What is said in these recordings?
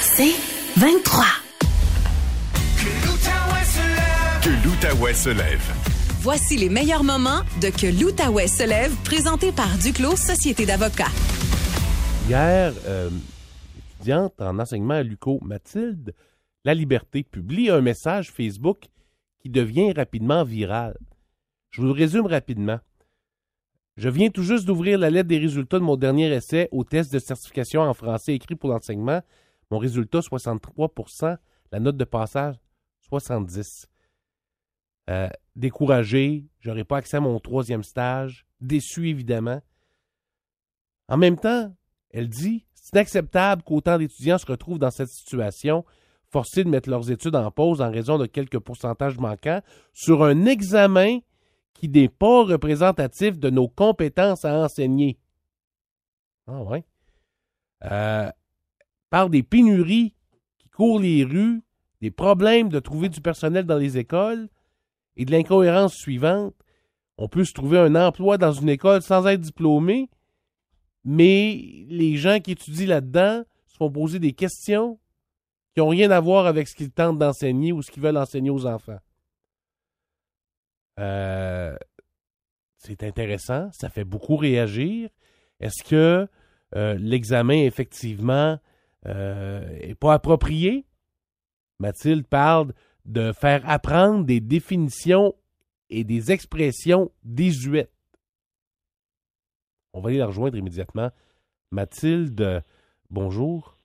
C'est 23. Que l'Outaouais se lève. Voici les meilleurs moments de Que l'Outaouais se lève, présenté par Duclos Société d'avocats. Hier, euh, étudiante en enseignement à l'UCO, Mathilde La Liberté, publie un message Facebook qui devient rapidement viral. Je vous le résume rapidement. Je viens tout juste d'ouvrir la lettre des résultats de mon dernier essai au test de certification en français écrit pour l'enseignement. Mon résultat, 63% La note de passage, 70 euh, Découragé, j'aurai pas accès à mon troisième stage. Déçu, évidemment. En même temps, elle dit c'est inacceptable qu'autant d'étudiants se retrouvent dans cette situation, forcés de mettre leurs études en pause en raison de quelques pourcentages manquants sur un examen qui n'est pas représentatif de nos compétences à enseigner. Ah ouais. Euh, parle des pénuries qui courent les rues, des problèmes de trouver du personnel dans les écoles et de l'incohérence suivante. On peut se trouver un emploi dans une école sans être diplômé, mais les gens qui étudient là-dedans se font poser des questions qui n'ont rien à voir avec ce qu'ils tentent d'enseigner ou ce qu'ils veulent enseigner aux enfants. Euh, c'est intéressant, ça fait beaucoup réagir. Est-ce que euh, l'examen, effectivement, n'est euh, pas approprié? Mathilde parle de faire apprendre des définitions et des expressions désuètes. On va aller la rejoindre immédiatement. Mathilde, bonjour.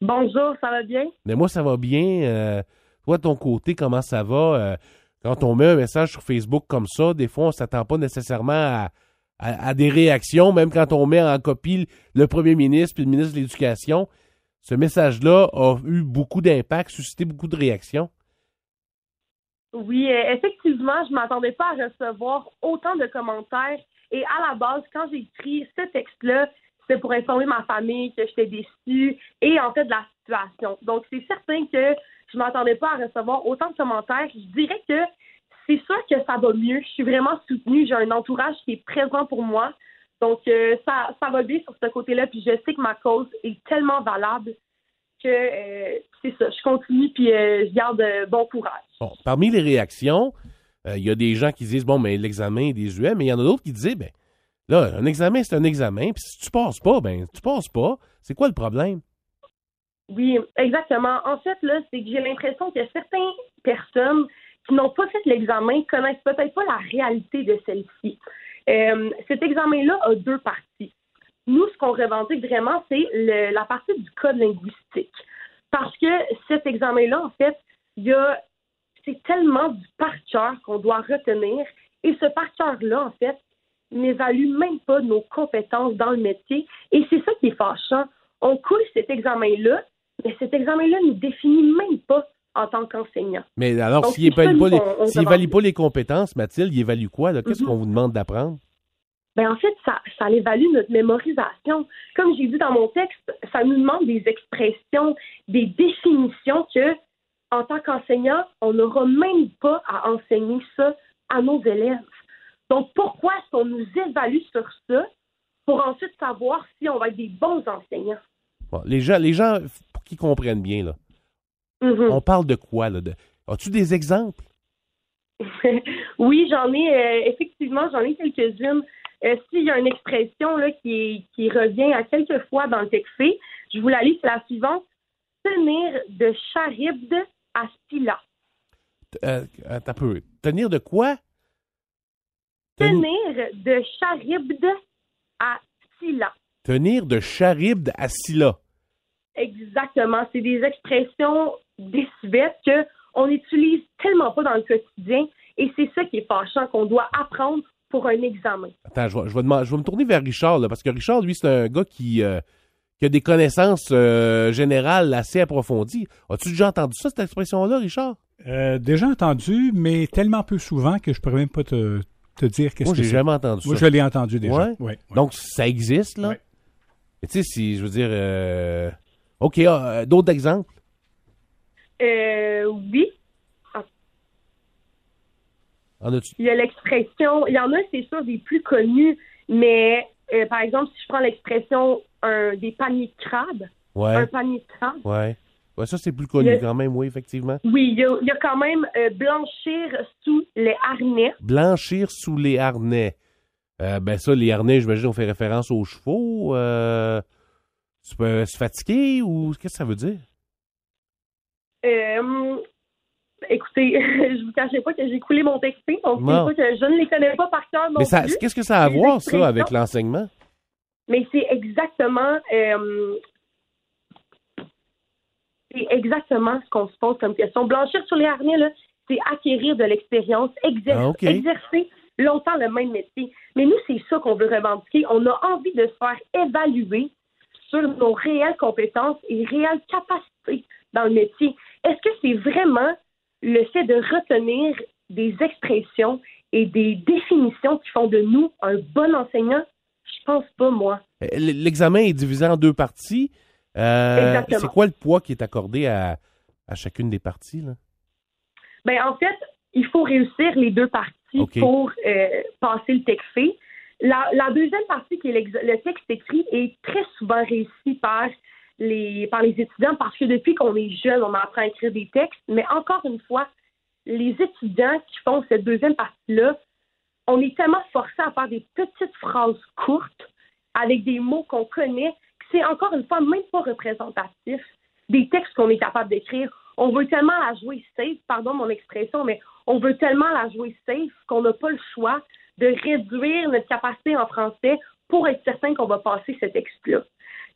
Bonjour, ça va bien? Mais moi, ça va bien. Euh, toi, de ton côté, comment ça va? Euh, quand on met un message sur Facebook comme ça, des fois, on ne s'attend pas nécessairement à, des réactions, même quand on met en copie le premier ministre et le ministre de l'Éducation. Ce message-là a eu beaucoup d'impact, suscité beaucoup de réactions. Oui, euh, effectivement, je ne m'attendais pas à recevoir autant de commentaires. Et à la base, quand j'ai écrit ce texte-là, c'était pour informer ma famille que j'étais déçue et en fait de la situation. Donc, c'est certain que je ne m'attendais pas à recevoir autant de commentaires. Je dirais que c'est sûr que ça va mieux. Je suis vraiment soutenue. J'ai un entourage qui est présent pour moi. Donc, euh, ça, ça va bien sur ce côté-là. Puis, je sais que ma cause est tellement valable que euh, c'est ça. Je continue puis euh, je garde bon courage. Bon, parmi les réactions, il y a des gens qui disent bon, mais l'examen est désuet, mais il y en a d'autres qui disent ben là, un examen, c'est un examen, puis si tu passes pas, ben tu passes pas. C'est quoi le problème? Oui, exactement. En fait, là, c'est que j'ai l'impression que certaines personnes qui n'ont pas fait l'examen connaissent peut-être pas la réalité de celle-ci. Euh, cet examen-là a deux parties. Nous, ce qu'on revendique vraiment, c'est la partie du code linguistique. Parce que cet examen-là, en fait, il y a c'est tellement du par qu'on doit retenir. Et ce par cœur-là, en fait, n'évalue même pas nos compétences dans le métier. Et c'est ça qui est fâchant. On coule cet examen-là, mais cet examen-là ne définit même pas en tant qu'enseignant. Mais alors, s'il n'évalue pas, les, pas les compétences, Mathilde, il évalue quoi? Qu'est-ce mhm. qu'on vous demande d'apprendre? Ben en fait, ça, ça évalue notre mémorisation. Comme j'ai dit dans mon texte, ça nous demande des expressions, des définitions que, en tant qu'enseignant, on n'aura même pas à enseigner ça à nos élèves. Donc, pourquoi est-ce qu'on nous évalue sur ça pour ensuite savoir si on va être des bons enseignants? les gens, les gens pour qu'ils comprennent bien, là, mm-hmm. on parle de quoi? Là, de... As-tu des exemples? oui, j'en ai, euh, effectivement, j'en ai quelques-unes. Euh, s'il y a une expression là, qui, qui revient à quelques fois dans le texte, je vous la lis, c'est la suivante. Tenir de charibde à Scylla. Euh, peu. Tenir de quoi? Tenir de charibde à Scylla. Tenir de charibde à Scylla. Exactement. C'est des expressions désuètes qu'on n'utilise tellement pas dans le quotidien et c'est ça qui est fâchant qu'on doit apprendre pour un examen. Attends, je vais, je vais, me tourner vers Richard, parce que Richard, lui, c'est un gars qui, euh, qui, a des connaissances euh, générales assez approfondies. As-tu déjà entendu ça, cette expression-là, Richard? Euh, déjà entendu, mais tellement peu souvent que je pourrais même pas te, te dire qu'est-ce que c'est. Moi, j'ai jamais entendu Moi, ça. je l'ai entendu déjà. Ouais? Donc, ça existe, là? tu sais, si, je veux dire... OK, ah, d'autres exemples? oui. Il y a l'expression, il y en a, c'est sûr, des plus connus, mais euh, par exemple, si je prends l'expression des paniers de crabes, Ouais. un panier de temps. Ouais. Ouais, ça, c'est plus connu Le- quand même, oui, effectivement. Oui, il y a, il y a quand même euh, blanchir sous les harnais. Blanchir sous les harnais. Euh, ben ça, les harnais, j'imagine, on fait référence aux chevaux. Euh, tu peux se fatiguer ou qu'est-ce que ça veut dire? Euh, écoutez, je vous cachais pas que j'ai coulé mon texte, donc c'est Non. pas que je ne les connais pas par cœur non Mais ça, qu'est-ce que ça a à voir, ça, avec l'enseignement? Mais c'est exactement, euh, c'est exactement ce qu'on se pose comme question. Blanchir sur les harnais, là, c'est acquérir de l'expérience, Ah, exercer longtemps le même métier. Mais nous, c'est ça qu'on veut revendiquer. On a envie de se faire évaluer sur nos réelles compétences et réelles capacités dans le métier. Est-ce que c'est vraiment le fait de retenir des expressions et des définitions qui font de nous un bon enseignant? Je pense pas, moi. L'examen est divisé en deux parties. Euh, Exactement. c'est quoi le poids qui est accordé à, à chacune des parties? Là? Ben, en fait, il faut réussir les deux parties pour euh, passer le texte fait. La, deuxième partie, qui est le texte écrit, est très souvent réussi par les, par les étudiants parce que depuis qu'on est jeune, on apprend à écrire des textes. Mais encore une fois, les étudiants qui font cette deuxième partie-là, on est tellement forcé à faire des petites phrases courtes avec des mots qu'on connaît que c'est encore une fois même pas représentatif des textes qu'on est capable d'écrire. On veut tellement la jouer safe, pardon mon expression, mais on veut tellement la jouer safe qu'on n'a pas le choix de réduire notre capacité en français pour être certain qu'on va passer ce texte-là.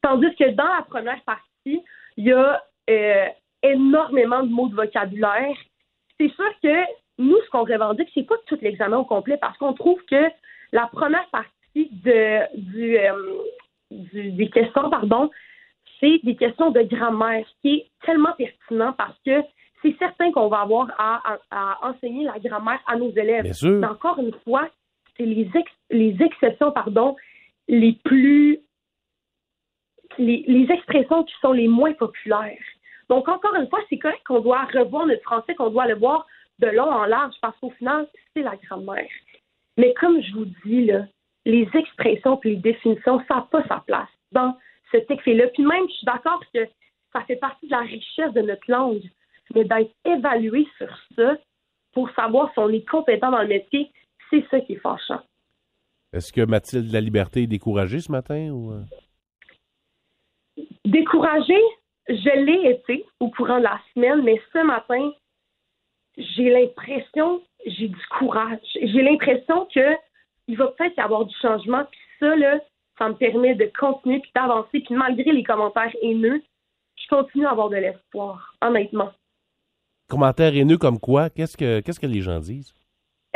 Tandis que dans la première partie, il y a euh, énormément de mots de vocabulaire. C'est sûr que nous, ce qu'on revendique, c'est pas tout l'examen au complet parce qu'on trouve que la première partie de, du, euh, du- des questions, pardon, c'est des questions de grammaire, ce qui est tellement pertinent parce que c'est certain qu'on va avoir à, à- à enseigner la grammaire à nos élèves. Bien sûr. Mais encore une fois, c'est les, ex- les exceptions, pardon, les plus. Les, les expressions qui sont les moins populaires. Donc, encore une fois, c'est correct qu'on doit revoir notre français, qu'on doit le voir de long en large, parce qu'au final, c'est la grammaire. Mais comme je vous dis, là, les expressions et les définitions, ça n'a pas sa place dans ce texte-là. Puis même, je suis d'accord que ça fait partie de la richesse de notre langue, mais d'être évalué sur ça pour savoir si on est compétent dans le métier, c'est ça qui est fâchant. Est-ce que Mathilde La Liberté est découragée ce matin? Ou... euh? Découragée, je l'ai été au courant de la semaine, mais ce matin, j'ai l'impression, j'ai du courage. J'ai l'impression que il va peut-être y avoir du changement, puis ça, là, ça me permet de continuer puis d'avancer, puis malgré les commentaires haineux, je continue à avoir de l'espoir, honnêtement. Commentaires haineux comme quoi? Qu'est-ce que, qu'est-ce que les gens disent?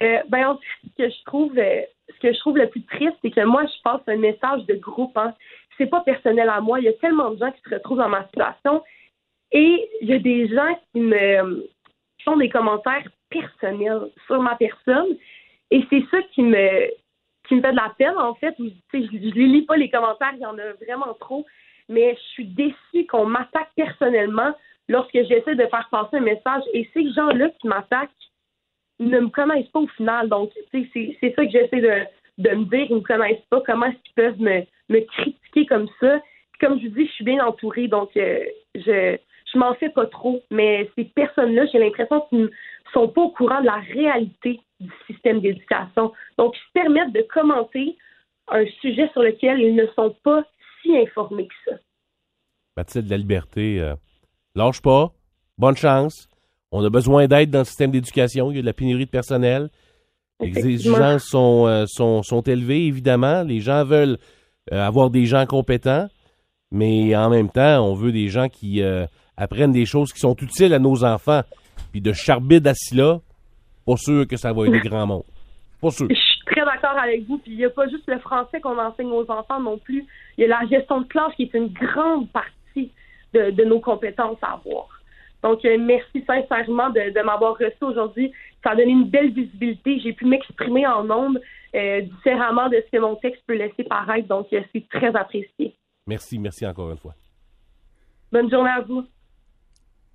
Euh, ben, en fait, ce que je trouve, euh, ce que je trouve le plus triste, c'est que moi, je passe un message de groupe. Hein. C'est pas personnel à moi. Il y a tellement de gens qui se retrouvent dans ma situation. Et il y a des gens qui me font des commentaires personnels sur ma personne. Et c'est ça qui me qui me fait de la peine, en fait. Je, je les lis pas les commentaires, il y en a vraiment trop. Mais je suis déçue qu'on m'attaque personnellement lorsque j'essaie de faire passer un message. Et ces gens-là qui m'attaquent ne me connaissent pas au final. Donc, c'est ça que j'essaie de, de me dire. Ils ne me connaissent pas. Comment est-ce qu'ils peuvent me, me critiquer comme ça? Comme je vous dis, je suis bien entourée, donc euh, je je m'en fais pas trop. Mais ces personnes-là, j'ai l'impression qu'ils ne sont pas au courant de la réalité du système d'éducation. Donc, ils se permettent de commenter un sujet sur lequel ils ne sont pas si informés que ça. Mathilde La Liberté, euh, lâche pas. Bonne chance. On a besoin d'aide dans le système d'éducation. Il y a de la pénurie de personnel. Les exigences sont, euh, sont, sont élevées, évidemment. Les gens veulent euh, avoir des gens compétents, mais en même temps, on veut des gens qui euh, apprennent des choses qui sont utiles à nos enfants. Puis de charbide là, pas sûr que ça va aider grand monde. Pas sûr. Je suis très d'accord avec vous. Puis il n'y a pas juste le français qu'on enseigne aux enfants non plus. Il y a la gestion de classe qui est une grande partie de, de nos compétences à avoir. Donc, euh, merci sincèrement de, de m'avoir reçu aujourd'hui. Ça a donné une belle visibilité. J'ai pu m'exprimer en ondes euh, différemment de ce que mon texte peut laisser paraître. Donc, euh, c'est très apprécié. Merci, merci encore une fois. Bonne journée à vous.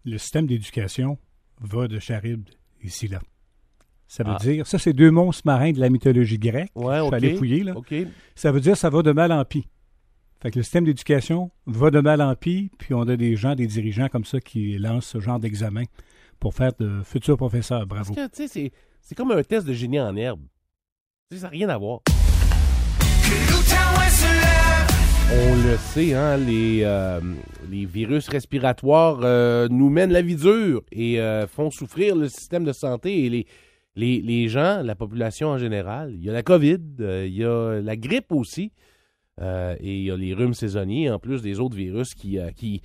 Le système d'éducation va de Charybde ici là. Ça veut Ah. dire, ça c'est deux monstres marins de la mythologie grecque. Ouais, Je suis allé fouiller là. OK. Ça veut dire ça va de mal en pis. Fait que le système d'éducation va de mal en pis, puis on a des gens, des dirigeants comme ça qui lancent ce genre d'examen pour faire de futurs professeurs. Bravo. Parce que, tu sais, c'est- comme un test de génie en herbe. Ça n'a rien à voir. On le sait, hein, les, euh, les virus respiratoires euh, nous mènent la vie dure et euh, font souffrir le système de santé et les, les, les gens, la population en général. Il y a la COVID, euh, il y a la grippe aussi, euh, et il y a les rhumes saisonniers, en plus des autres virus qui, euh, qui,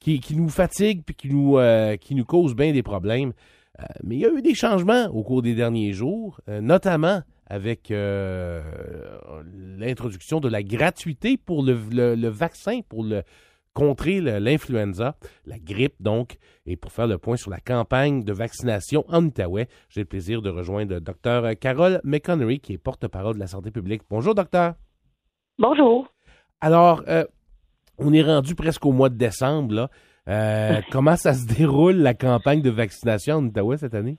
qui, nous fatiguent puis qui nous, euh, qui nous causent bien des problèmes. Mais il y a eu des changements au cours des derniers jours, notamment avec l'introduction de la gratuité pour le, le- vaccin pour le, contrer l'influenza, la grippe donc. Et pour faire le point sur la campagne de vaccination en Outaouais, j'ai le plaisir de rejoindre Dr Carole McConnery, qui est porte-parole de la santé publique. Bonjour, docteur. Bonjour. Alors, euh, on est rendu presque au mois de décembre. Là. Euh, comment ça se déroule, la campagne de vaccination en Outaouais cette année?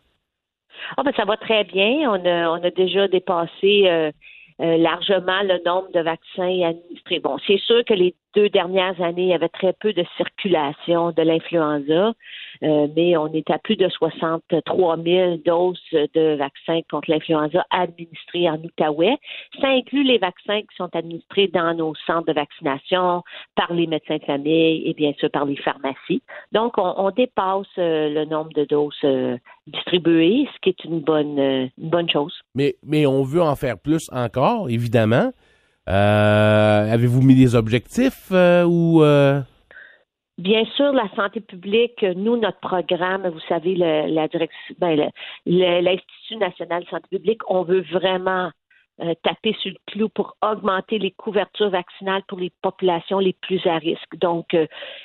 Ah ben ça va très bien. On a, on a déjà dépassé euh, euh, largement le nombre de vaccins administrés. Bon, c'est sûr que les deux dernières années, il y avait très peu de circulation de l'influenza, euh, mais on est à plus de 63 000 doses de vaccins contre l'influenza administrées en Outaouais. Ça inclut les vaccins qui sont administrés dans nos centres de vaccination par les médecins de famille et bien sûr par les pharmacies. Donc, on, dépasse euh, le nombre de doses euh, distribuées, ce qui est une bonne, bonne chose. Mais, mais on veut en faire plus encore, évidemment. Euh, Avez-vous mis des objectifs euh, ou... euh, Bien sûr, la santé publique, nous, notre programme, vous savez, la ben, l'Institut national de santé publique, on veut vraiment taper sur le clou pour augmenter les couvertures vaccinales pour les populations les plus à risque. Donc,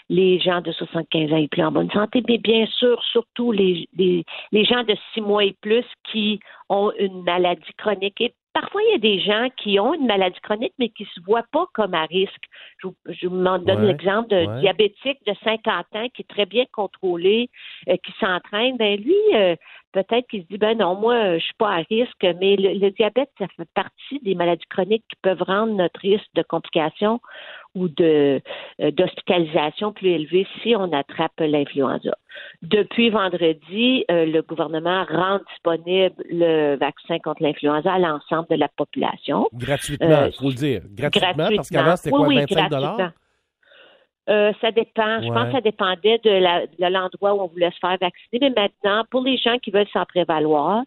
les gens de 75 ans et plus en bonne santé, mais bien sûr, surtout les, les, les gens de 6 mois et plus qui ont une maladie chronique. Et parfois, il y a des gens qui ont une maladie chronique, mais qui ne se voient pas comme à risque. Je, vous- je m'en donne Ouais, l'exemple d'un ouais. diabétique de 50 ans qui est très bien contrôlé, euh, qui s'entraîne. Ben lui, euh, peut-être qu'il se dit, ben non, moi, je suis pas à risque, mais le, le diabète, ça fait partie des maladies chroniques qui peuvent rendre notre risque de complications ou de euh, d'hospitalisation plus élevé si on attrape l'influenza. Depuis vendredi, euh, le gouvernement rend disponible le vaccin contre l'influenza à l'ensemble de la population. gratuitement, Euh, faut le dire. Gratuitement, parce qu'avant, c'était quoi, oui, 25 gratuitement. Euh, ça dépend. Je pense que ça dépendait de l'endroit où on voulait se faire vacciner. Mais maintenant, pour les gens qui veulent s'en prévaloir,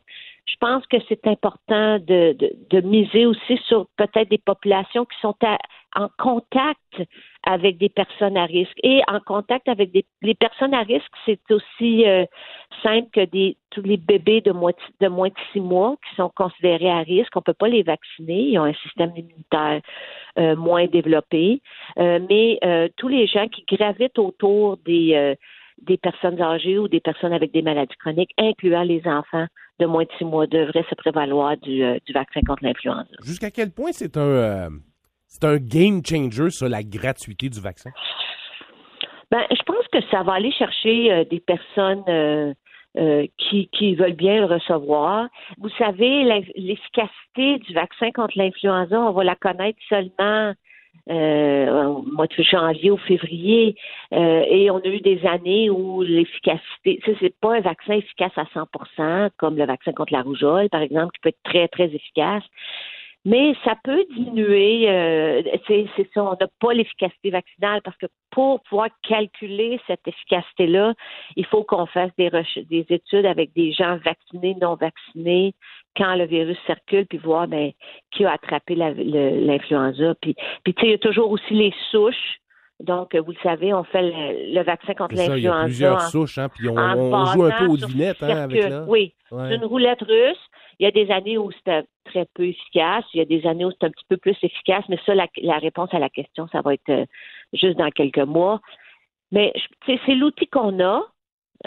je pense que c'est important de, de, de miser aussi sur peut-être des populations qui sont à- en contact avec des personnes à risque. Et en contact avec des les personnes à risque, c'est aussi euh, simple que tous les bébés de, moins de six mois qui sont considérés à risque. On ne peut pas les vacciner. Ils ont un système immunitaire euh, moins développé. Euh, mais tous les gens qui gravitent autour des, personnes âgées ou des personnes avec des maladies chroniques, incluant les enfants de moins de six mois, devraient se prévaloir du, du vaccin contre l'influenza. Jusqu'à quel point c'est un, c'est un game changer sur la gratuité du vaccin? Ben, je pense que ça va aller chercher euh, des personnes euh, euh, qui, veulent bien le recevoir. Vous savez, l'efficacité du vaccin contre l'influenza, on va la connaître seulement au mois de janvier ou février. Et on a eu des années où l'efficacité, c'est pas un vaccin efficace à 100% comme le vaccin contre la rougeole, par exemple, qui peut être très, très efficace. Mais ça peut diminuer, euh, c'est c'est ça, on n'a pas l'efficacité vaccinale parce que pour pouvoir calculer cette efficacité-là, il faut qu'on fasse des, études avec des gens vaccinés, non vaccinés, quand le virus circule, puis voir ben, qui a attrapé l'influenza. Puis, puis tu sais, il y a toujours aussi les souches. Donc, vous le savez, on fait le, le vaccin contre ça, il y a l'influenza. plusieurs en- souches, hein, puis on, joue un peu aux devinettes hein, avec là. Oui, Ouais. c'est une roulette russe. Il y a des années où c'était très peu efficace. Il y a des années où c'est un petit peu plus efficace. Mais ça, la, réponse à la question, ça va être euh, juste dans quelques mois. Mais c'est l'outil qu'on a.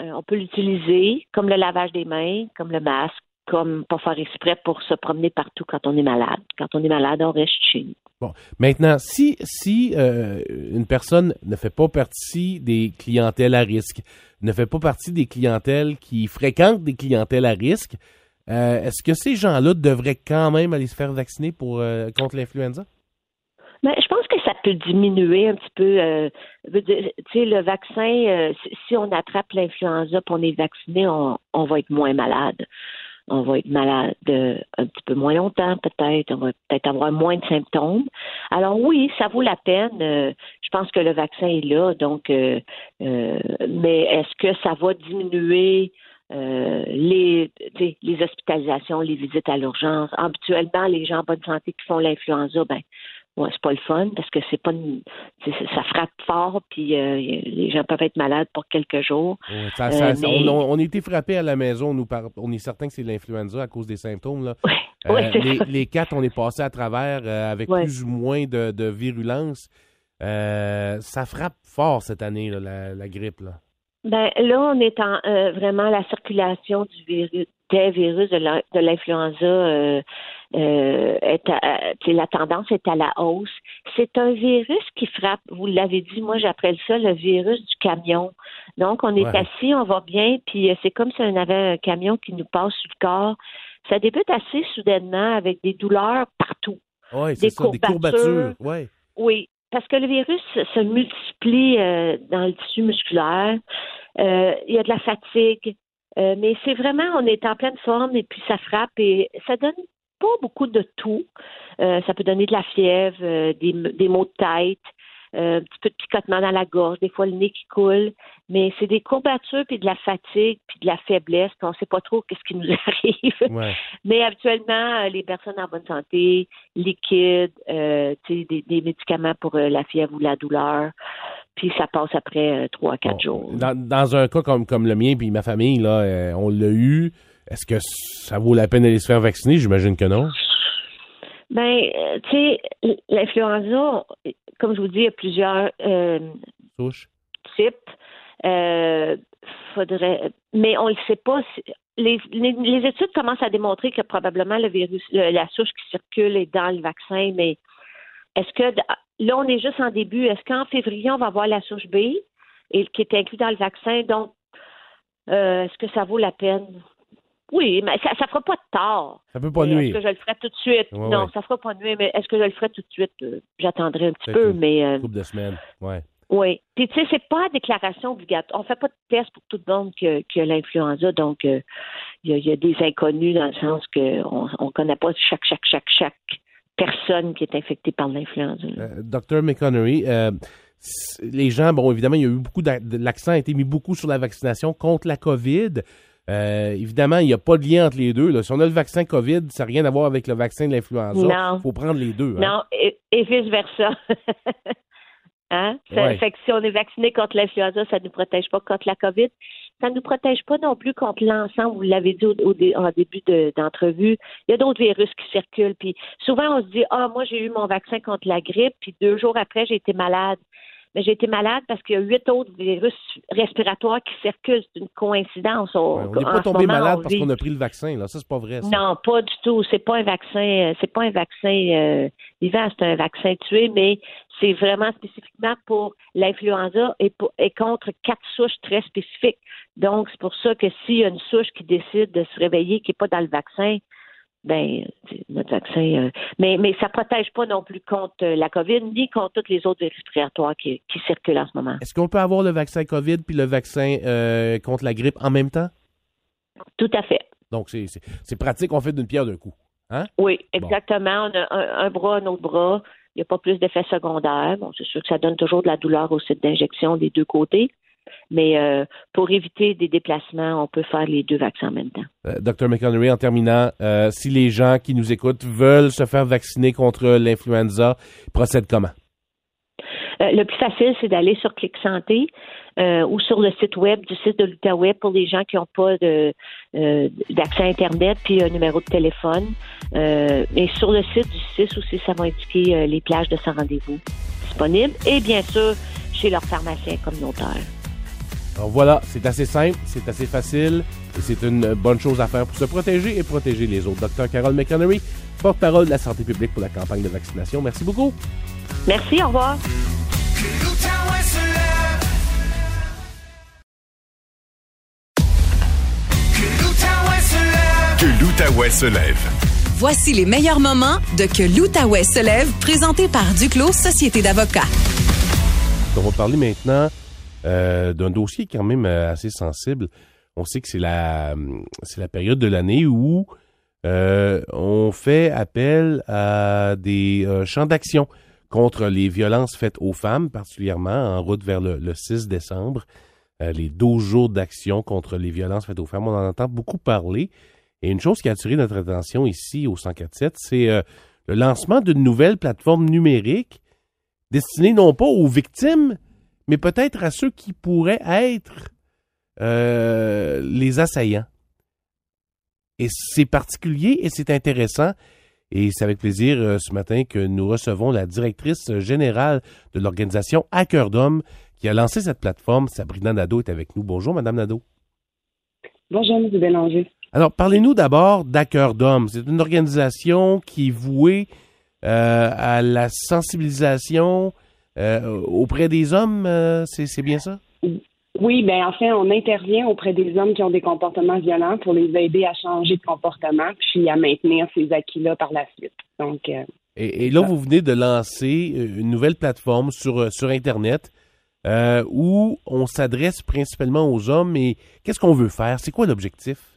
Euh, on peut l'utiliser comme le lavage des mains, comme le masque, comme pas faire exprès pour se promener partout quand on est malade. Quand on est malade, on reste chez nous. Maintenant, si, si euh, une personne ne fait pas partie des clientèles à risque, ne fait pas partie des clientèles qui fréquentent des clientèles à risque, euh, est-ce que ces gens-là devraient quand même aller se faire vacciner pour euh, contre l'influenza? Mais je pense que ça peut diminuer un petit peu. Euh, le vaccin, euh, si on attrape l'influenza, pour on est vacciné, on, on va être moins malade on va être malade un petit peu moins longtemps peut-être, on va peut-être avoir moins de symptômes. Alors oui, ça vaut la peine. je pense que le vaccin est là, donc mais est-ce que ça va diminuer euh, les, les hospitalisations, les visites à l'urgence. Habituellement, les gens en bonne santé qui font l'influenza, ben, ouais, c'est pas le fun parce que c'est pas ça frappe fort puis euh, les gens peuvent être malades pour quelques jours. Euh, on, a été frappé à la maison, nous on est certain que c'est l'influenza à cause des symptômes là. les, quatre, on est passé à travers avec plus ou moins de, virulence. ça frappe fort cette année la, la grippe là. Ben là, on est en euh, vraiment la circulation du virus, des virus de l'influenza euh, euh, est la tendance est à la hausse. C'est un virus qui frappe, vous l'avez dit, moi j'appelle ça le virus du camion. Donc on est assis, on va bien, puis c'est comme si on avait un camion qui nous passe sur le corps. Ça débute assez soudainement avec des douleurs partout. Oui, c'est ça, des courbatures. Ouais. Oui, parce que le virus se multiplie euh, dans le tissu musculaire. Euh, il y a de la fatigue, euh, mais c'est vraiment, on est en pleine forme et puis ça frappe et ça donne pas beaucoup de tout. ça peut donner de la fièvre, des, des maux de tête, euh, un petit peu de picotement dans la gorge, des fois le nez qui coule, mais c'est des courbatures puis de la fatigue puis de la faiblesse, puis on ne sait pas trop qu'est-ce qui nous arrive. Mais habituellement, euh, les personnes en bonne santé, liquides, euh, des, des, médicaments pour la fièvre ou la douleur, puis ça passe après trois à quatre jours. Dans, un cas comme, comme le mien puis ma famille, là, on l'a eu. Est-ce que ça vaut la peine d'aller se faire vacciner? J'imagine que non. Ben, tu sais, l'influenza, comme je vous dis, il y a plusieurs euh, types. Euh, faudrait, mais on ne le sait pas. Les, études commencent à démontrer que probablement le virus, la souche qui circule est dans le vaccin, mais est-ce que là, on est juste en début. Est-ce qu'en février, on va avoir la souche B et qui est inclus dans le vaccin? Donc, euh, est-ce que ça vaut la peine? Oui, mais ça ne fera pas de tort. Ça peut pas nuire. Est-ce que je le ferai tout de suite? non, ça ne fera pas nuire, mais est-ce que je le ferai tout de suite? Euh, j'attendrai un petit peu, mais... Euh, couple de semaines, ouais. Oui. Puis, tu sais, c'est pas déclaration obligatoire. On fait pas de test pour tout le monde que, que l'influenza. Donc, euh, il y, a des inconnus dans le sens qu'on ne connaît pas chaque, chaque, chaque, chaque personne qui est infectée par l'influenza. Docteur McConnery, les gens, bon, évidemment, il y a eu beaucoup l'accent a été mis beaucoup sur la vaccination contre la COVID. Euh, évidemment, il n'y a pas de lien entre les deux. Là. Si on a le vaccin COVID, ça n'a rien à voir avec le vaccin de l'influenza. Il faut prendre les deux. Hein. Non, et, vice-versa. hein? Fait que si on est vacciné contre l'influenza, ça ne nous protège pas contre la COVID. Ça ne nous protège pas non plus contre l'ensemble. Vous l'avez dit au, en début d'entrevue. il y a d'autres virus qui circulent. Puis souvent, on se dit, ah, moi, j'ai eu mon vaccin contre la grippe, puis deux jours après, j'ai été malade mais j'ai été malade parce qu'il y a huit autres virus respiratoires qui circulent. C'est une coïncidence. on n'est pas tombé malade parce qu'on a pris le vaccin. Là, ça c'est pas vrai. Non, pas du tout. C'est pas un vaccin. Euh, c'est pas un vaccin euh, vivant. C'est un vaccin tué, mais c'est vraiment spécifiquement pour l'influenza et, et contre quatre souches très spécifiques. Donc c'est pour ça que s'il y a une souche qui décide de se réveiller qui n'est pas dans le vaccin, ben notre vaccin, euh, mais mais ça protège pas non plus contre euh, la COVID ni contre toutes les autres respiratoires qui, qui circulent en ce moment. Est-ce qu'on peut avoir le vaccin COVID puis le vaccin euh, contre la grippe en même temps? Tout à fait. Donc c'est pratique, on fait d'une pierre deux coups, hein? Oui, exactement. On a un, bras, un autre bras. Il n'y a pas plus d'effets secondaires. Bon, c'est sûr que ça donne toujours de la douleur au site d'injection des deux côtés. Mais euh, pour éviter des déplacements, on peut faire les deux vaccins en même temps. Euh, Dr. McConnery, en terminant, euh, si les gens qui nous écoutent veulent se faire vacciner contre l'influenza, procèdent comment? le plus facile, c'est d'aller sur Clic Santé ou sur le site web du site de l'UTAWeb pour les gens qui n'ont pas d'accès à Internet puis un numéro de téléphone. et sur le site du CIS aussi, ça va indiquer les plages de sans rendez-vous disponibles et bien sûr chez leur pharmacien communautaire. Alors voilà, c'est assez simple, c'est assez facile et c'est une bonne chose à faire pour se protéger et protéger les autres. Docteur Carol McConnery, porte-parole de la santé publique pour la campagne de vaccination. Merci beaucoup. Merci, au revoir. Que l'Outaouais se lève. Voici les meilleurs moments de Que l'Outaouais se lève, présenté par Duclos Société d'avocats. On va parler maintenant euh, d'un dossier quand même euh, assez sensible. On sait que c'est la, période de l'année où euh, on fait appel à des champs d'action contre les violences faites aux femmes, particulièrement en route vers le, le 6 décembre. les 12 jours d'action contre les violences faites aux femmes. On en entend beaucoup parler. Et une chose qui a attiré notre attention ici au 147, c'est le lancement d'une nouvelle plateforme numérique destinée non pas aux victimes, mais peut-être à ceux qui pourraient être euh, les assaillants. Et c'est particulier et c'est intéressant. Et c'est avec plaisir euh, ce matin que nous recevons la directrice générale de l'organisation Hacker d'Homme qui a lancé cette plateforme. Sabrina Nadeau est avec nous. Bonjour, Madame Nadeau. Bonjour, M. Bélanger. Alors, parlez-nous d'abord d'Hacker d'Homme. C'est une organisation qui est vouée euh, à la sensibilisation euh, auprès des hommes, euh, c'est bien ça? Oui, bien, enfin, on intervient auprès des hommes qui ont des comportements violents pour les aider à changer de comportement puis à maintenir ces acquis-là par la suite. Donc. et, là, vous venez de lancer une nouvelle plateforme sur, sur Internet où on s'adresse principalement aux hommes. Et qu'est-ce qu'on veut faire? C'est quoi l'objectif?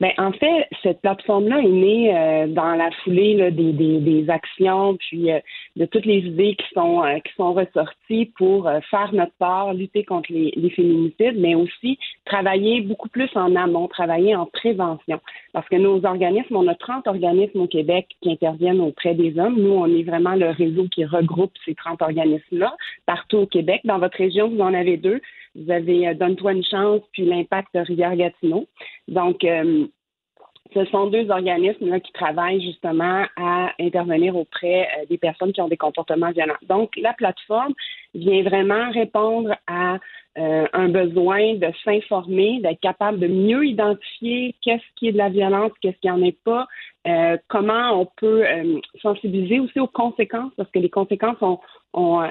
Ben, en fait, cette plateforme-là est née euh, dans la foulée là, des, des, des, actions, puis euh, de toutes les idées qui sont euh, qui sont ressorties pour faire notre part, lutter contre les, les, féminicides, mais aussi travailler beaucoup plus en amont, travailler en prévention. Parce que nos organismes, on a 30 organismes au Québec qui interviennent auprès des hommes. Nous, on est vraiment le réseau qui regroupe ces 30 organismes-là partout au Québec. Dans votre région, vous en avez deux. Vous avez Donne-toi une chance, puis l'Impact Rivière-Gatineau. Donc, euh, ce sont deux organismes là, qui travaillent justement à intervenir auprès euh, des personnes qui ont des comportements violents. Donc, la plateforme vient vraiment répondre à euh, un besoin de s'informer, d'être capable de mieux identifier qu'est-ce qui est de la violence, qu'est-ce qui en est pas, comment on peut sensibiliser aussi aux conséquences, parce que les conséquences ont,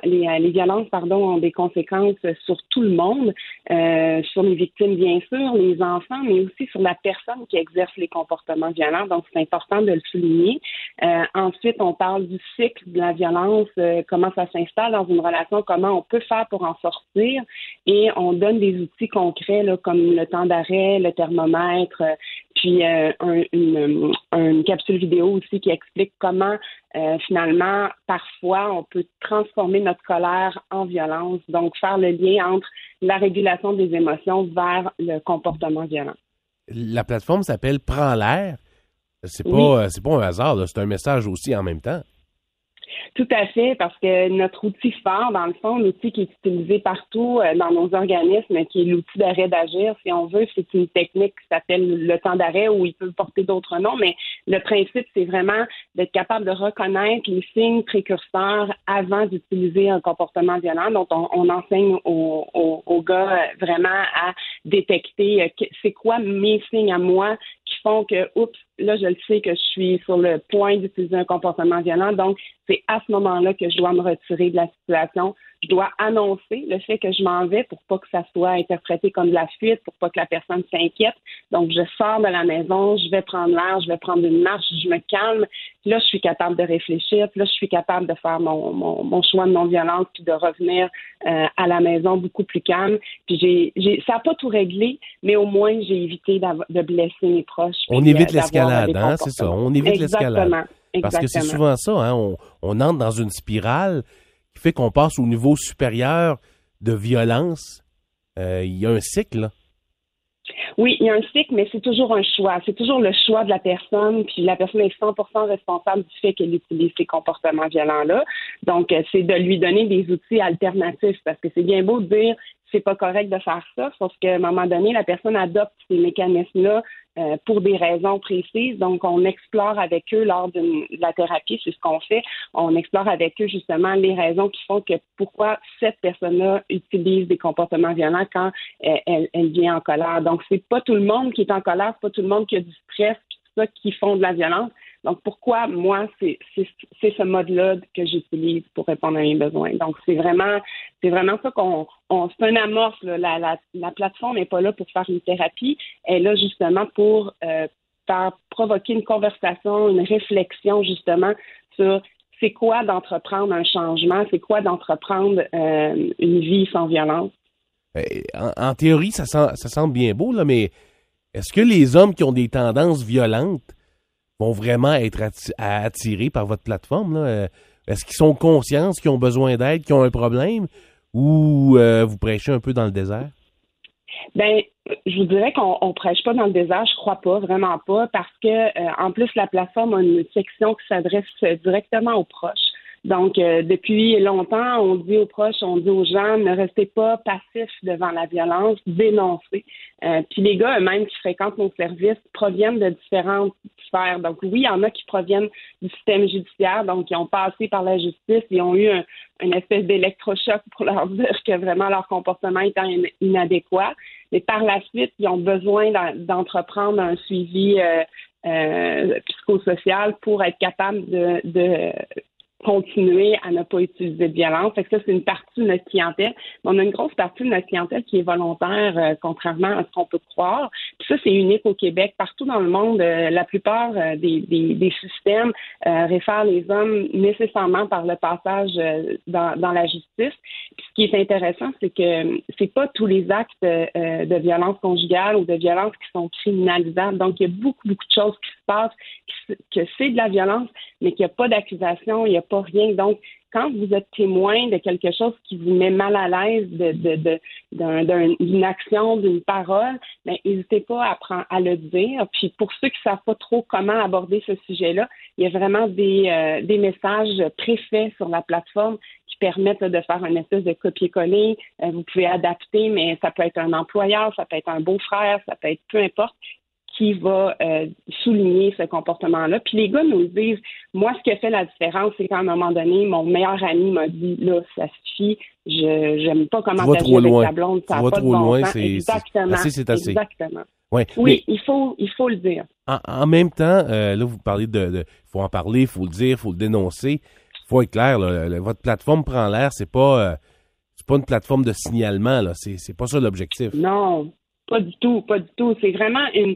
les, violences pardon, ont des conséquences sur tout le monde, euh, sur les victimes bien sûr, les enfants, mais aussi sur la personne qui exerce les comportements violents. Donc c'est important de le souligner. Euh, ensuite, on parle du cycle de la violence, euh, comment ça s'installe dans une relation, comment on peut faire pour en sortir, et on donne des outils concrets comme le temps d'arrêt, le thermomètre, puis euh, une, une, capsule vidéo aussi qui explique comment euh, finalement, parfois, on peut transformer notre colère en violence, donc faire le lien entre la régulation des émotions vers le comportement violent. La plateforme s'appelle Prends l'air. C'est pas, euh, c'est pas un hasard, c'est un message aussi en même temps. Tout à fait, parce que notre outil phare, dans le fond, l'outil qui est utilisé partout euh, dans nos organismes, qui est l'outil d'arrêt d'agir, si on veut, c'est une technique qui s'appelle le temps d'arrêt ou il peut porter d'autres noms, mais le principe, c'est vraiment d'être capable de reconnaître les signes précurseurs avant d'utiliser un comportement violent. Donc, on, enseigne aux, aux, gars euh, vraiment à détecter euh, c'est quoi mes signes à moi qui font que, oups, là, je le sais que je suis sur le point d'utiliser un comportement violent. Donc, c'est à ce moment-là que je dois me retirer de la situation. Je dois annoncer le fait que je m'en vais pour pas que ça soit interprété comme de la fuite, pour pas que la personne s'inquiète. Donc, je sors de la maison, je vais prendre l'air, je vais prendre une marche, je me calme. là, je suis capable de réfléchir. là, je suis capable de faire mon, mon, choix de non-violence puis de revenir euh, à la maison beaucoup plus calme. Puis j'ai, j'ai ça n'a pas tout réglé, mais au moins, j'ai évité de blesser mes proches. On évite l'escalade, hein, c'est ça. On évite l'escalade. Parce que c'est souvent ça, hein, on, on, entre dans une spirale qui fait qu'on passe au niveau supérieur de violence. Euh, il y a un cycle. Oui, il y a un cycle, mais c'est toujours un choix. C'est toujours le choix de la personne, puis la personne est 100% responsable du fait qu'elle utilise ces comportements violents-là. Donc, euh, c'est de lui donner des outils alternatifs, parce que c'est bien beau de dire c'est pas correct de faire ça, sauf qu'à un moment donné, la personne adopte ces mécanismes-là euh, pour des raisons précises. Donc, on explore avec eux lors de la thérapie, c'est ce qu'on fait. On explore avec eux justement les raisons qui font que pourquoi cette personne-là utilise des comportements violents quand euh, elle, elle, vient en colère. Donc, c'est pas tout le monde qui est en colère, c'est pas tout le monde qui a du stress, tout ça qui font de la violence. Donc, pourquoi moi, c'est ce mode-là que j'utilise pour répondre à mes besoins? Donc, c'est vraiment, vraiment ça qu'on, on, c'est un amorce. La, la, la, plateforme n'est pas là pour faire une thérapie. Elle est là justement pour euh, faire provoquer une conversation, une réflexion justement sur c'est quoi d'entreprendre un changement, c'est quoi d'entreprendre euh, une vie sans violence. Euh, en, théorie, ça, ça semble bien beau, là, mais est-ce que les hommes qui ont des tendances violentes vont vraiment être attirés par votre plateforme? Euh, est-ce qu'ils sont conscients qu'ils ont besoin d'aide, qu'ils ont un problème, ou vous prêchez un peu dans le désert? Ben, je vous dirais qu'on on prêche pas dans le désert, je crois pas, vraiment pas, parce que euh, en plus la plateforme a une section qui s'adresse directement aux proches. Donc, euh, depuis longtemps, on dit aux proches, on dit aux gens, ne restez pas passifs devant la violence, dénoncez. Euh, puis les gars eux-mêmes qui fréquentent nos services proviennent de différentes sphères. Donc, oui, il y en a qui proviennent du système judiciaire, donc qui ont passé par la justice, ils ont eu un, une espèce d'électrochoc pour leur dire que vraiment leur comportement était inadéquat. Mais par la suite, ils ont besoin d'entreprendre un suivi euh, euh, psychosocial pour être capable de continuer à ne pas utiliser de violence. Fait que ça, c'est une partie de notre clientèle. Mais on a une grosse partie de notre clientèle qui est volontaire, euh, contrairement à ce qu'on peut croire. Puis ça, c'est unique au Québec. Partout dans le monde, euh, la plupart euh, des, des, systèmes réfèrent les hommes nécessairement par le passage dans, dans, la justice. Puis ce qui est intéressant, c'est que c'est pas tous les actes de violence conjugale ou de violence qui sont criminalisables. Donc, il y a beaucoup, beaucoup de choses qui que c'est de la violence, mais qu'il n'y a pas d'accusation, il n'y a pas rien. Donc, quand vous êtes témoin de quelque chose qui vous met mal à l'aise d'une action, d'une parole, ben, n'hésitez pas à, le dire. Puis pour ceux qui ne savent pas trop comment aborder ce sujet-là, il y a vraiment des, euh, des messages préfaits sur la plateforme qui permettent de faire un espèce de copier-coller. Euh, vous pouvez adapter, mais ça peut être un employeur, ça peut être un beau-frère, ça peut être peu importe qui va euh, souligner ce comportement-là. Puis les gars nous disent, moi, ce qui a fait la différence, c'est qu'à un moment donné, mon meilleur ami m'a dit, là, ça suffit, je n'aime pas comment tu avec loin. ta blonde, ça pas trop de loin, c'est Exactement. Assez, c'est assez. Exactement. Ouais, oui, il faut, il faut le dire. En, même temps, euh, là, vous parlez de, il faut en parler, il faut le dire, il faut le dénoncer. Il faut être clair, là, votre plateforme prend l'air, c'est pas, euh, c'est pas une plateforme de signalement, là. C'est pas ça l'objectif. Non, pas du tout, pas du tout. C'est vraiment une.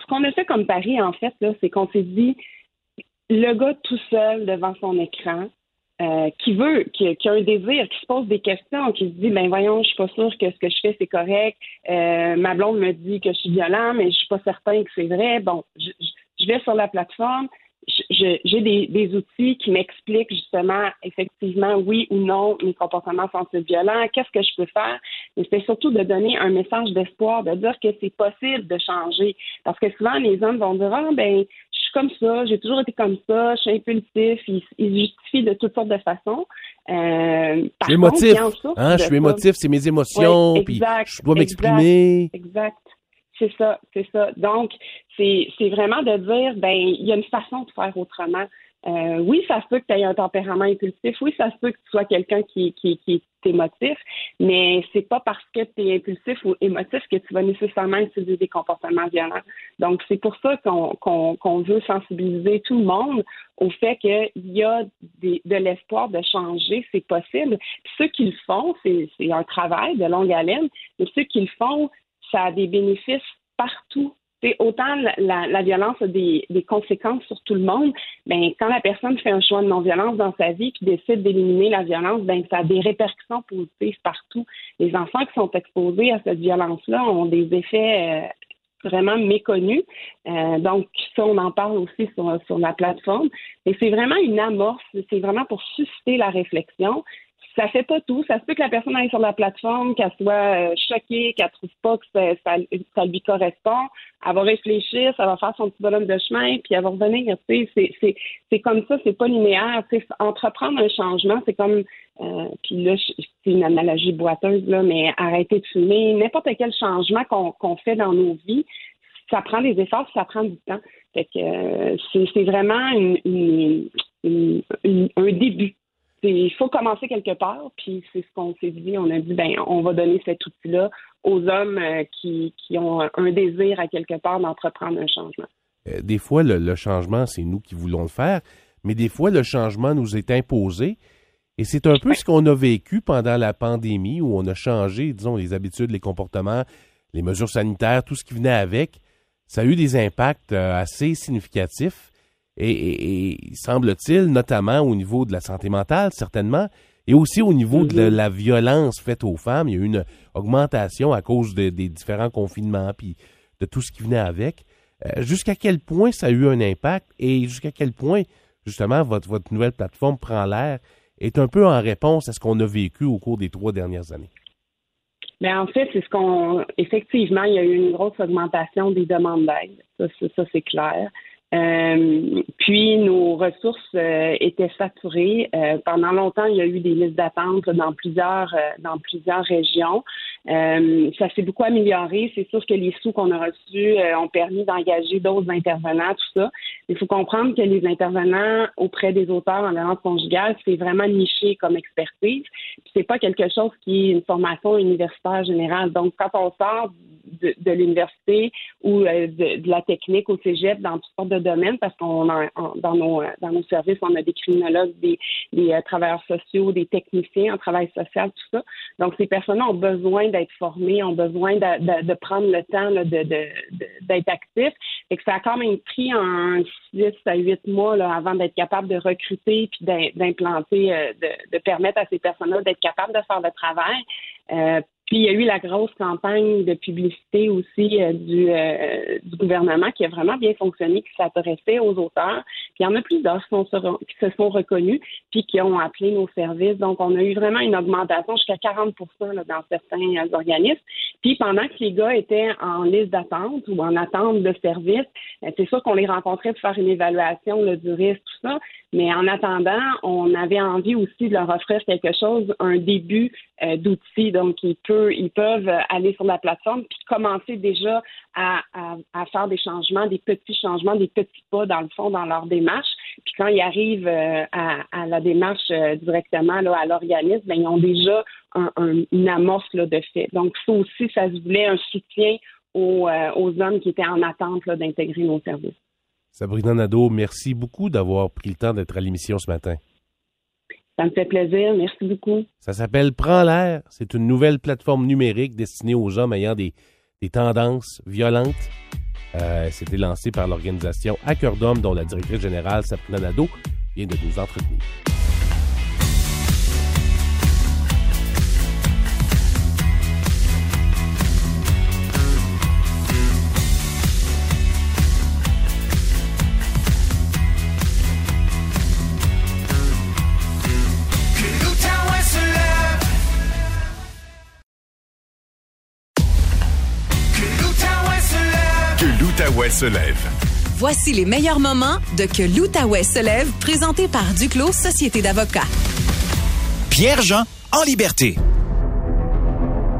Ce qu'on a fait comme pari, en fait, là, c'est qu'on s'est dit le gars tout seul devant son écran, euh, qui veut, qui, a un désir, qui se pose des questions, qui se dit ben voyons, je suis pas sûre que ce que je fais c'est correct. Euh, ma blonde me dit que je suis violent, mais je suis pas certain que c'est vrai. Bon, je, je vais sur la plateforme, j'ai des, outils qui m'expliquent justement effectivement oui ou non mes comportements sont violents, qu'est-ce que je peux faire, mais c'est surtout de donner un message d'espoir, de dire que c'est possible de changer. Parce que souvent les hommes vont dire Ah ben je suis comme ça, j'ai toujours été comme ça, je suis impulsif, ils, justifient de toutes sortes de façons. Euh, par émotif, hein, je suis émotif, c'est mes émotions, puis je dois m'exprimer. Exact. C'est ça, c'est ça. Donc, c'est vraiment de dire, ben, il y a une façon de faire autrement. Euh, oui, ça se peut que tu aies un tempérament impulsif. Oui, ça se peut que tu sois quelqu'un qui, qui, qui est émotif, mais c'est pas parce que tu es impulsif ou émotif que tu vas nécessairement utiliser des comportements violents. Donc, c'est pour ça qu'on qu'on veut sensibiliser tout le monde au fait qu'il y a des, de l'espoir de changer, c'est possible. Puis ceux qui le font, c'est un travail de longue haleine, mais ceux qui le font, ça a des bénéfices partout. Autant la, violence a des, conséquences sur tout le monde, ben, quand la personne fait un choix de non-violence dans sa vie et décide d'éliminer la violence, ben, ça a des répercussions positives partout. Les enfants qui sont exposés à cette violence-là ont des effets euh, vraiment méconnus. Euh, donc, ça, on en parle aussi sur, sur la plateforme. Et c'est vraiment une amorce, c'est vraiment pour susciter la réflexion ça fait pas tout. Ça se peut que la personne aille sur la plateforme, qu'elle soit euh, choquée, qu'elle trouve pas que ça, ça, lui correspond. Elle va réfléchir, ça va faire son petit bonhomme de chemin, puis elle va revenir. C'est, c'est, c'est comme ça, c'est pas linéaire. entreprendre un changement, c'est comme euh, puis là, c'est une analogie boiteuse, là, mais arrêter de fumer, n'importe quel changement qu'on, qu'on fait dans nos vies, ça prend des efforts, ça prend du temps. Fait que euh, c'est, c'est vraiment une, un début il faut commencer quelque part, puis c'est ce qu'on s'est dit. On a dit, ben, on va donner cet outil-là aux hommes euh, qui, ont un désir à quelque part d'entreprendre un changement. Euh, des fois, le, changement, c'est nous qui voulons le faire, mais des fois, le changement nous est imposé. Et c'est un peu ce qu'on a vécu pendant la pandémie où on a changé, disons, les habitudes, les comportements, les mesures sanitaires, tout ce qui venait avec. ça a eu des impacts euh, assez significatifs et, et- et semble-t-il, notamment au niveau de la santé mentale, certainement, et aussi au niveau de la, la violence faite aux femmes. Il y a eu une augmentation à cause de- des différents confinements puis de tout ce qui venait avec. Euh, jusqu'à quel point ça a eu un impact et jusqu'à quel point, justement, votre, votre nouvelle plateforme prend l'air est un peu en réponse à ce qu'on a vécu au cours des trois dernières années? Mais en fait, c'est ce qu'on. Effectivement, il y a eu une grosse augmentation des demandes d'aide. Ça, c'est clair. Euh, puis nos ressources euh, étaient saturées. Euh, pendant longtemps, il y a eu des listes d'attente dans plusieurs euh, dans plusieurs régions. Euh, ça s'est beaucoup amélioré. C'est sûr que les sous qu'on a reçus ont permis d'engager d'autres intervenants, tout ça. Il faut comprendre que les intervenants auprès des auteurs en violence conjugale, c'est vraiment niché comme expertise. C'est pas quelque chose qui est une formation universitaire générale. Donc, quand on sort de, l'université ou euh, de, de la technique au cégep dans toutes sortes de domaines, parce qu'on a dans nos euh, dans nos services, on a des criminologues, des, des euh, travailleurs sociaux, des techniciens en travail social, tout ça. Donc, ces personnes-là ont besoin d'être formées, ont besoin de, de- prendre le temps là, de, d'être actifs. Et que ça a quand même pris un 6 à 8 mois là, avant d'être capable de recruter puis d'im- d'implanter, de, de permettre à ces personnes-là d'être capables de faire le travail. Euh, puis il y a eu la grosse campagne de publicité aussi euh, du, euh, du gouvernement qui a vraiment bien fonctionné, qui s'adressait aux auteurs. Puis il y en a plusieurs qui, qui se sont reconnus puis qui ont appelé nos services. Donc on a eu vraiment une augmentation jusqu'à 40 là, dans certains euh, organismes. Puis pendant que les gars étaient en liste d'attente ou en attente de service, euh, c'est sûr qu'on les rencontrait pour faire une évaluation du risque, tout ça. Mais en attendant, on avait envie aussi de leur offrir quelque chose, un début euh, d'outils. Donc, ils, ils peuvent aller sur la plateforme puis commencer déjà à, faire des changements, des petits changements, des petits pas dans le fond dans leur démarche. Puis quand ils arrivent euh, à, la démarche euh, directement à l'organisme, ben, ils ont déjà un- un- une amorce là, de fait. Donc, ça aussi, ça se voulait un soutien aux, euh, hommes qui étaient en attente d'intégrer nos services. Sabrina Nadeau, merci beaucoup d'avoir pris le temps d'être à l'émission ce matin. Ça me fait plaisir. Merci beaucoup. Ça s'appelle Prends l'air. C'est une nouvelle plateforme numérique destinée aux hommes ayant des, tendances violentes. Euh, C'était lancé par l'organisation Hacker d'Hommes, dont la directrice générale, Sabrina Nadeau, vient de nous entretenir. l'Outaouais se lève. Voici les meilleurs moments de Que l'Outaouais se lève, présenté par Duclos Société d'avocats. Pierre-Jean en liberté.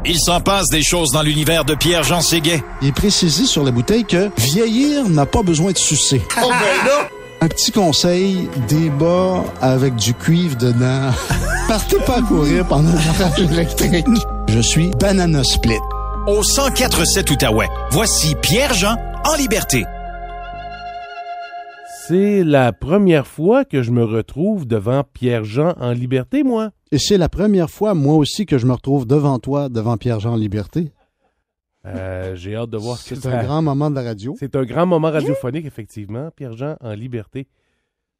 Il s'en passe des choses dans l'univers de Pierre-Jean Séguet. Il est précisé sur la bouteille que vieillir n'a pas besoin de sucer. Un petit conseil, débat avec du cuivre dedans. Partez pas à courir pendant orage électrique. Je suis Banana Split. Au 104.7 Outaouais, voici Pierre-Jean en liberté. C'est la première fois que je me retrouve devant Pierre-Jean en liberté, moi. Et c'est la première fois, moi aussi, que je me retrouve devant toi, devant Pierre-Jean Liberté. Euh, J'ai hâte de voir ce que C'est un grand moment de la radio. C'est un grand moment radiophonique, effectivement. Pierre-Jean en liberté.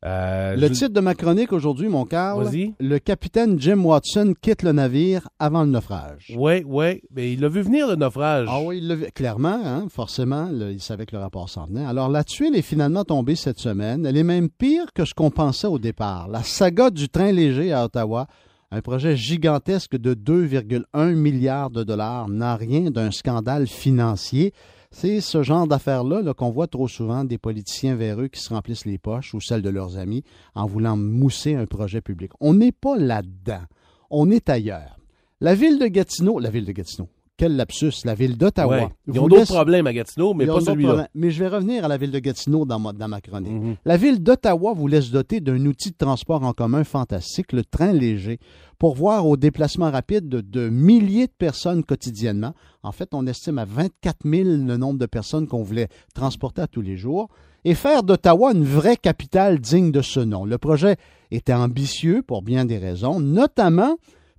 Euh, Le je- titre de ma chronique aujourd'hui, mon Carl, le capitaine Jim Watson quitte le navire avant le naufrage. Ouais, ouais. Mais il a vu venir le naufrage. Ah oui, il l'a vu- clairement, hein, forcément, il savait que le rapport s'en venait. Alors, la tuile est finalement tombée cette semaine. Elle est même pire que ce qu'on pensait au départ. La saga du train léger à Ottawa, un projet gigantesque de 2,1 milliards de dollars, n'a rien d'un scandale financier. C'est ce genre d'affaires-là là, qu'on voit trop souvent des politiciens véreux qui se remplissent les poches ou celles de leurs amis en voulant mousser un projet public. On n'est pas là-dedans. On est ailleurs. La ville de Gatineau, la ville de Gatineau, quel lapsus, la ville d'Ottawa. Ouais. Ils ont d'autres laisse- problèmes à Gatineau, mais pas celui-là. Mais je vais revenir à la ville de Gatineau dans ma, dans ma chronique. Mhm. La ville d'Ottawa vous laisse doter d'un outil de transport en commun fantastique, le train léger, pour voir au déplacement rapide de, de milliers de personnes quotidiennement. En fait, on estime à 24 000 le nombre de personnes qu'on voulait transporter à tous les jours et faire d'Ottawa une vraie capitale digne de ce nom. Le projet était ambitieux pour bien des raisons, notamment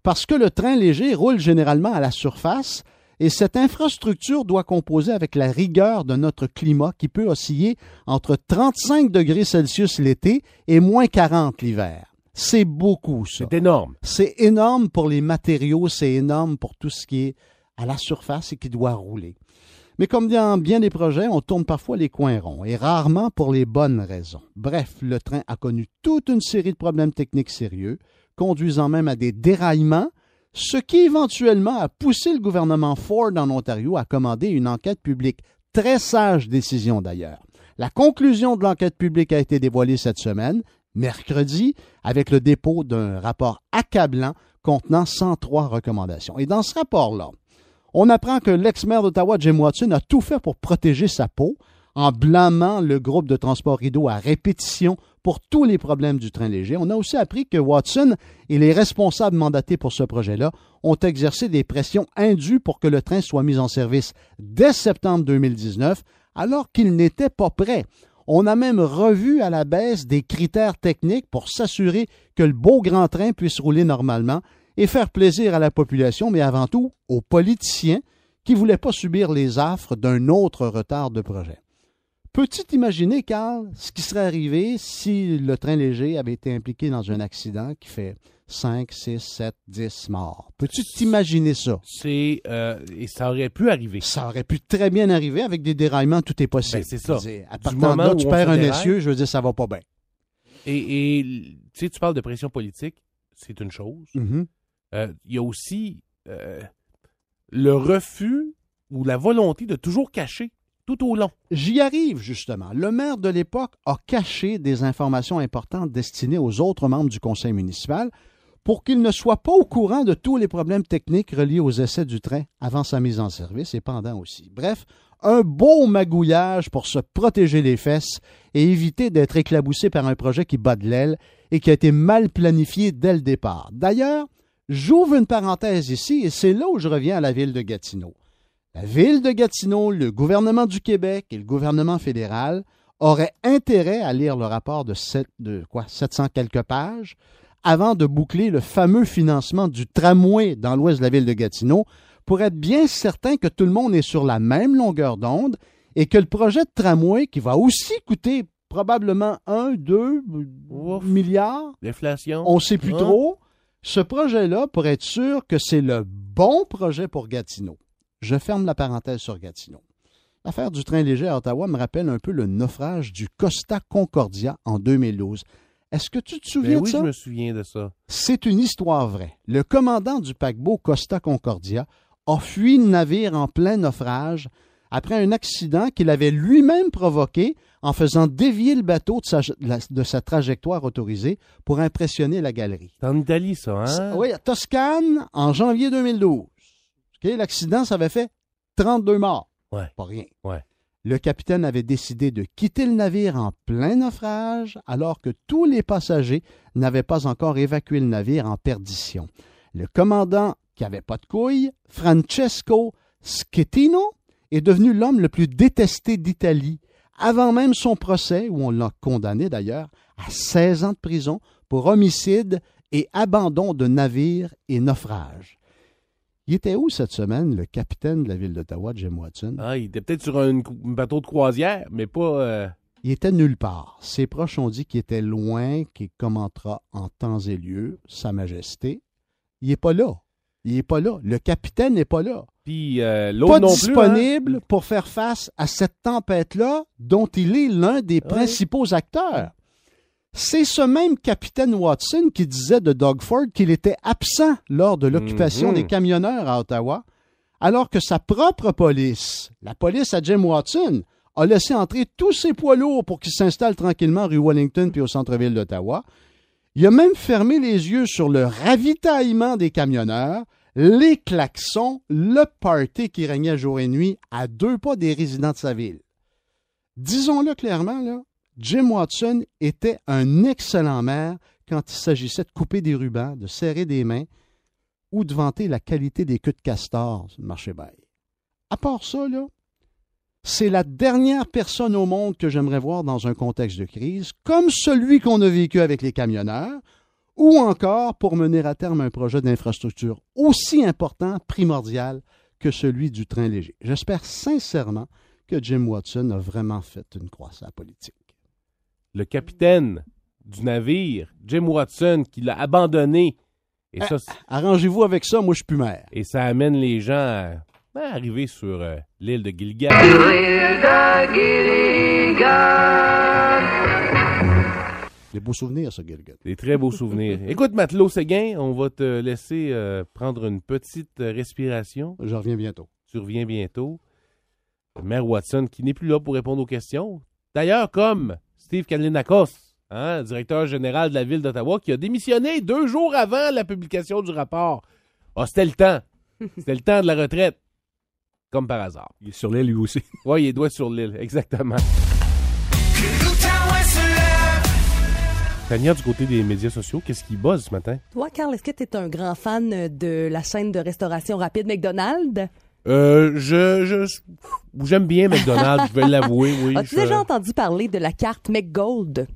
parce que le train léger roule généralement à la surface et cette infrastructure doit composer avec la rigueur de notre climat qui peut osciller entre 35 degrés Celsius l'été et moins 40 l'hiver. C'est beaucoup, ça. C'est énorme. C'est énorme pour les matériaux, c'est énorme pour tout ce qui est à la surface et qui doit rouler. Mais comme dans bien des projets, on tourne parfois les coins ronds et rarement pour les bonnes raisons. Bref, le train a connu toute une série de problèmes techniques sérieux, conduisant même à des déraillements, ce qui éventuellement a poussé le gouvernement Ford en Ontario à commander une enquête publique. Très sage décision d'ailleurs. La conclusion de l'enquête publique a été dévoilée cette semaine, mercredi, avec le dépôt d'un rapport accablant contenant 103 recommandations. Et dans ce rapport-là, on apprend que l'ex-maire d'Ottawa, Jim Watson, a tout fait pour protéger sa peau en blâmant le groupe de transport Rideau à répétition pour tous les problèmes du train léger. On a aussi appris que Watson et les responsables mandatés pour ce projet-là ont exercé des pressions indues pour que le train soit mis en service dès septembre 2019, alors qu'il n'était pas prêt. On a même revu à la baisse des critères techniques pour s'assurer que le beau grand train puisse rouler normalement et faire plaisir à la population, mais avant tout aux politiciens qui ne voulaient pas subir les affres d'un autre retard de projet. Peux-tu t'imaginer, Carl, ce qui serait arrivé si le train léger avait été impliqué dans un accident qui fait 5, 6, 7, 10 morts? Peux-tu t'imaginer ça? C'est euh, et ça aurait pu arriver. Ça aurait pu très bien arriver avec des déraillements, tout est possible. Ben, c'est ça. Dire, À partir de moment là, où tu perds un essieu, je veux dire, ça va pas bien. Et, et, tu sais, tu parles de pression politique, c'est une chose. Mhm. Euh, Il y a aussi euh, le refus ou la volonté de toujours cacher tout au long. J'y arrive, justement. Le maire de l'époque a caché des informations importantes destinées aux autres membres du conseil municipal pour qu'ils ne soient pas au courant de tous les problèmes techniques reliés aux essais du train avant sa mise en service et pendant aussi. Bref, un beau magouillage pour se protéger les fesses et éviter d'être éclaboussé par un projet qui bat de l'aile et qui a été mal planifié dès le départ. D'ailleurs, j'ouvre une parenthèse ici et c'est là où je reviens à la ville de Gatineau. La ville de Gatineau, le gouvernement du Québec et le gouvernement fédéral auraient intérêt à lire le rapport de, sept- de quoi, 700 quelques pages avant de boucler le fameux financement du tramway dans l'ouest de la ville de Gatineau pour être bien certain que tout le monde est sur la même longueur d'onde et que le projet de tramway, qui va aussi coûter probablement 1, 2 Ouf. milliards, L'inflation. on ne sait plus Hein? trop. Ce projet-là, pour être sûr que c'est le bon projet pour Gatineau, je ferme la parenthèse sur Gatineau. L'affaire du train léger à Ottawa me rappelle un peu le naufrage du Costa Concordia en 2012. Est-ce que tu te souviens Ben de oui, ça? je me souviens de ça. C'est une histoire vraie. Le commandant du paquebot Costa Concordia a fui le navire en plein naufrage après un accident qu'il avait lui-même provoqué en faisant dévier le bateau de sa, de sa trajectoire autorisée pour impressionner la galerie. C'est en Italie, ça, hein? Oui, à Toscane, en janvier 2012. L'accident, ça avait fait 32 morts. Ouais. Pas rien. Ouais. Le capitaine avait décidé de quitter le navire en plein naufrage alors que tous les passagers n'avaient pas encore évacué le navire en perdition. Le commandant, qui avait pas de couilles, Francesco Schettino, est devenu l'homme le plus détesté d'Italie, avant même son procès, où on l'a condamné d'ailleurs à 16 ans de prison pour homicide et abandon de navire et naufrage. Il était où cette semaine, le capitaine de la ville d'Ottawa, Jim Watson? Ah, il était peut-être sur un, bateau de croisière, mais pas. euh, Il était nulle part. Ses proches ont dit qu'il était loin, qu'il commentera en temps et lieu Sa Majesté. Il n'est pas là. Il n'est pas là. Le capitaine n'est pas là. Puis euh, l'autre Pas non disponible plus. hein? pour faire face à cette tempête-là dont il est l'un des principaux acteurs. C'est ce même capitaine Watson qui disait de Doug Ford qu'il était absent lors de l'occupation Mhm. des camionneurs à Ottawa, alors que sa propre police, la police à Jim Watson, a laissé entrer tous ses poids lourds pour qu'ils s'installent tranquillement rue Wellington puis au centre-ville d'Ottawa. Il a même fermé les yeux sur le ravitaillement des camionneurs, les klaxons, le party qui régnait jour et nuit à deux pas des résidents de sa ville. Disons-le clairement, là, Jim Watson était un excellent maire quand il s'agissait de couper des rubans, de serrer des mains ou de vanter la qualité des queues de castor sur le marché bail. À part ça, là, c'est la dernière personne au monde que j'aimerais voir dans un contexte de crise, comme celui qu'on a vécu avec les camionneurs, ou encore pour mener à terme un projet d'infrastructure aussi important, primordial, que que celui du train léger. J'espère sincèrement que Jim Watson a vraiment fait une croissance politique. Le capitaine du navire, Jim Watson, qui l'a abandonné. Et ça, c'est- Arrangez-vous avec ça, moi je suis plus maire. et ça amène les gens à, à arriver sur euh, l'île de Gilgal. Des beaux souvenirs, ça, Gilgal. Des très beaux souvenirs. Écoute, Matelot Séguin, on va te laisser euh, prendre une petite euh, respiration. Je reviens bientôt. Tu reviens bientôt. Maire Watson, qui n'est plus là pour répondre aux questions. D'ailleurs, comme Steve Kalinakos, hein, directeur général de la ville d'Ottawa, qui a démissionné deux jours avant la publication du rapport. Ah, c'était le temps. C'était le temps de la retraite. Comme par hasard. Il est sur l'île lui aussi. Oui, il est doigt sur l'île, exactement. Tania, du côté des médias sociaux, qu'est-ce qui buzz ce matin? Toi, Carl, est-ce que tu es un grand fan de la chaîne de restauration rapide McDonald's? Euh, je, je, j'aime bien McDonald's, je vais l'avouer, oui. As-tu déjà entendu parler de la carte McGold?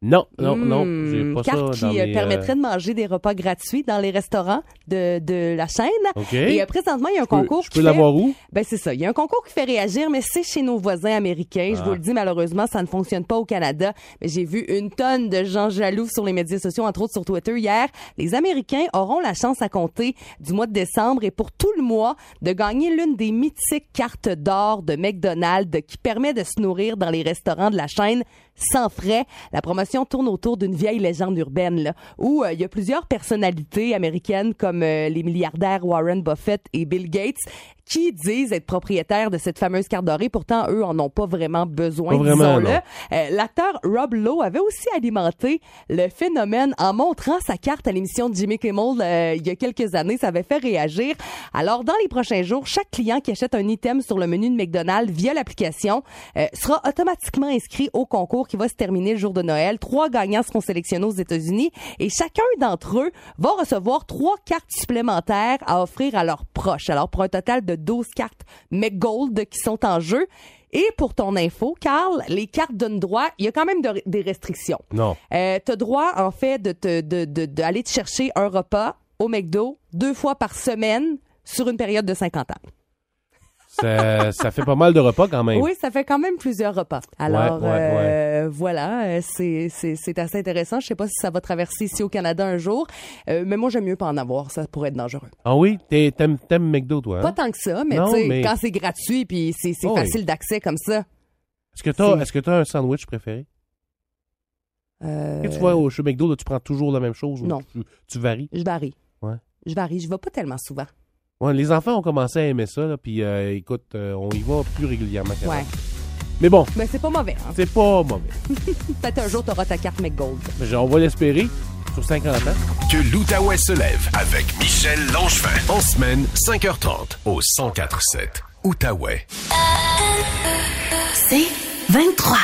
Non, non, non, Hmm, j'ai pas carte ça dans qui euh, mes, permettrait euh, de manger des repas gratuits dans les restaurants de, de la chaîne. OK. Et euh, présentement, il y a un Je peux- concours Je qui peux fait- l'avoir où? Ben c'est ça. Il y a un concours qui fait réagir, mais c'est chez nos voisins américains. Je Ah. vous le dis, malheureusement, ça ne fonctionne pas au Canada. Mais j'ai vu une tonne de gens jaloux sur les médias sociaux, entre autres sur Twitter hier. Les Américains auront la chance à compter du mois de décembre et pour tout le mois de gagner l'une des mythiques cartes d'or de McDonald's qui permet de se nourrir dans les restaurants de la chaîne sans frais. La promotion tourne autour d'une vieille légende urbaine là, où euh, il y a plusieurs personnalités américaines comme euh, les milliardaires Warren Buffett et Bill Gates qui disent être propriétaires de cette fameuse carte dorée. Pourtant, eux en ont pas vraiment besoin, Pas vraiment, disons-le. Euh, L'acteur Rob Lowe avait aussi alimenté le phénomène en montrant sa carte à l'émission de Jimmy Kimmel euh, il y a quelques années. Ça avait fait réagir. Alors, dans les prochains jours, chaque client qui achète un item sur le menu de McDonald's via l'application euh, sera automatiquement inscrit au concours qui va se terminer le jour de Noël. Trois gagnants seront sélectionnés aux États-Unis et chacun d'entre eux va recevoir trois cartes supplémentaires à offrir à leurs proches. Alors, pour un total de 12 cartes McGold qui sont en jeu. Et pour ton info, Carl, les cartes donnent droit, il y a quand même de- des restrictions. Non. Euh, tu as droit, en fait, de te- de- de- d'aller te chercher un repas au McDo deux fois par semaine sur une période de 50 ans. Ça, ça fait pas mal de repas quand même. Oui, ça fait quand même plusieurs repas. Alors, Ouais, ouais, euh, voilà, euh, c'est c'est- c'est assez intéressant. Je sais pas si ça va traverser ici au Canada un jour, euh, mais moi, j'aime mieux pas en avoir. Ça pourrait être dangereux. Ah oui? T'es- T'aimes, t'aimes McDo, toi? hein? Pas tant que ça, mais tu sais, mais- quand c'est gratuit puis c'est c'est Oh oui. facile d'accès comme ça. Est-ce que t'as, c'est- est-ce que t'as un sandwich préféré? euh, Quand tu vas au chez McDo, là, tu prends toujours la même chose? ou Non. Tu, tu varies? Je varie. Ouais. Je varie. Je vais pas tellement souvent. Ouais, les enfants ont commencé à aimer ça, là, puis euh, écoute, euh, on y va plus régulièrement qu'avant. Ouais. Mais bon, Mais c'est pas mauvais. Hein? c'est pas mauvais. Peut-être un jour, tu auras ta carte McGold. Mais on va l'espérer sur 50 ans. Que l'Outaouais se lève avec Michel Langevin. En semaine, 5h30 au 1047 Outaouais. C'est 23.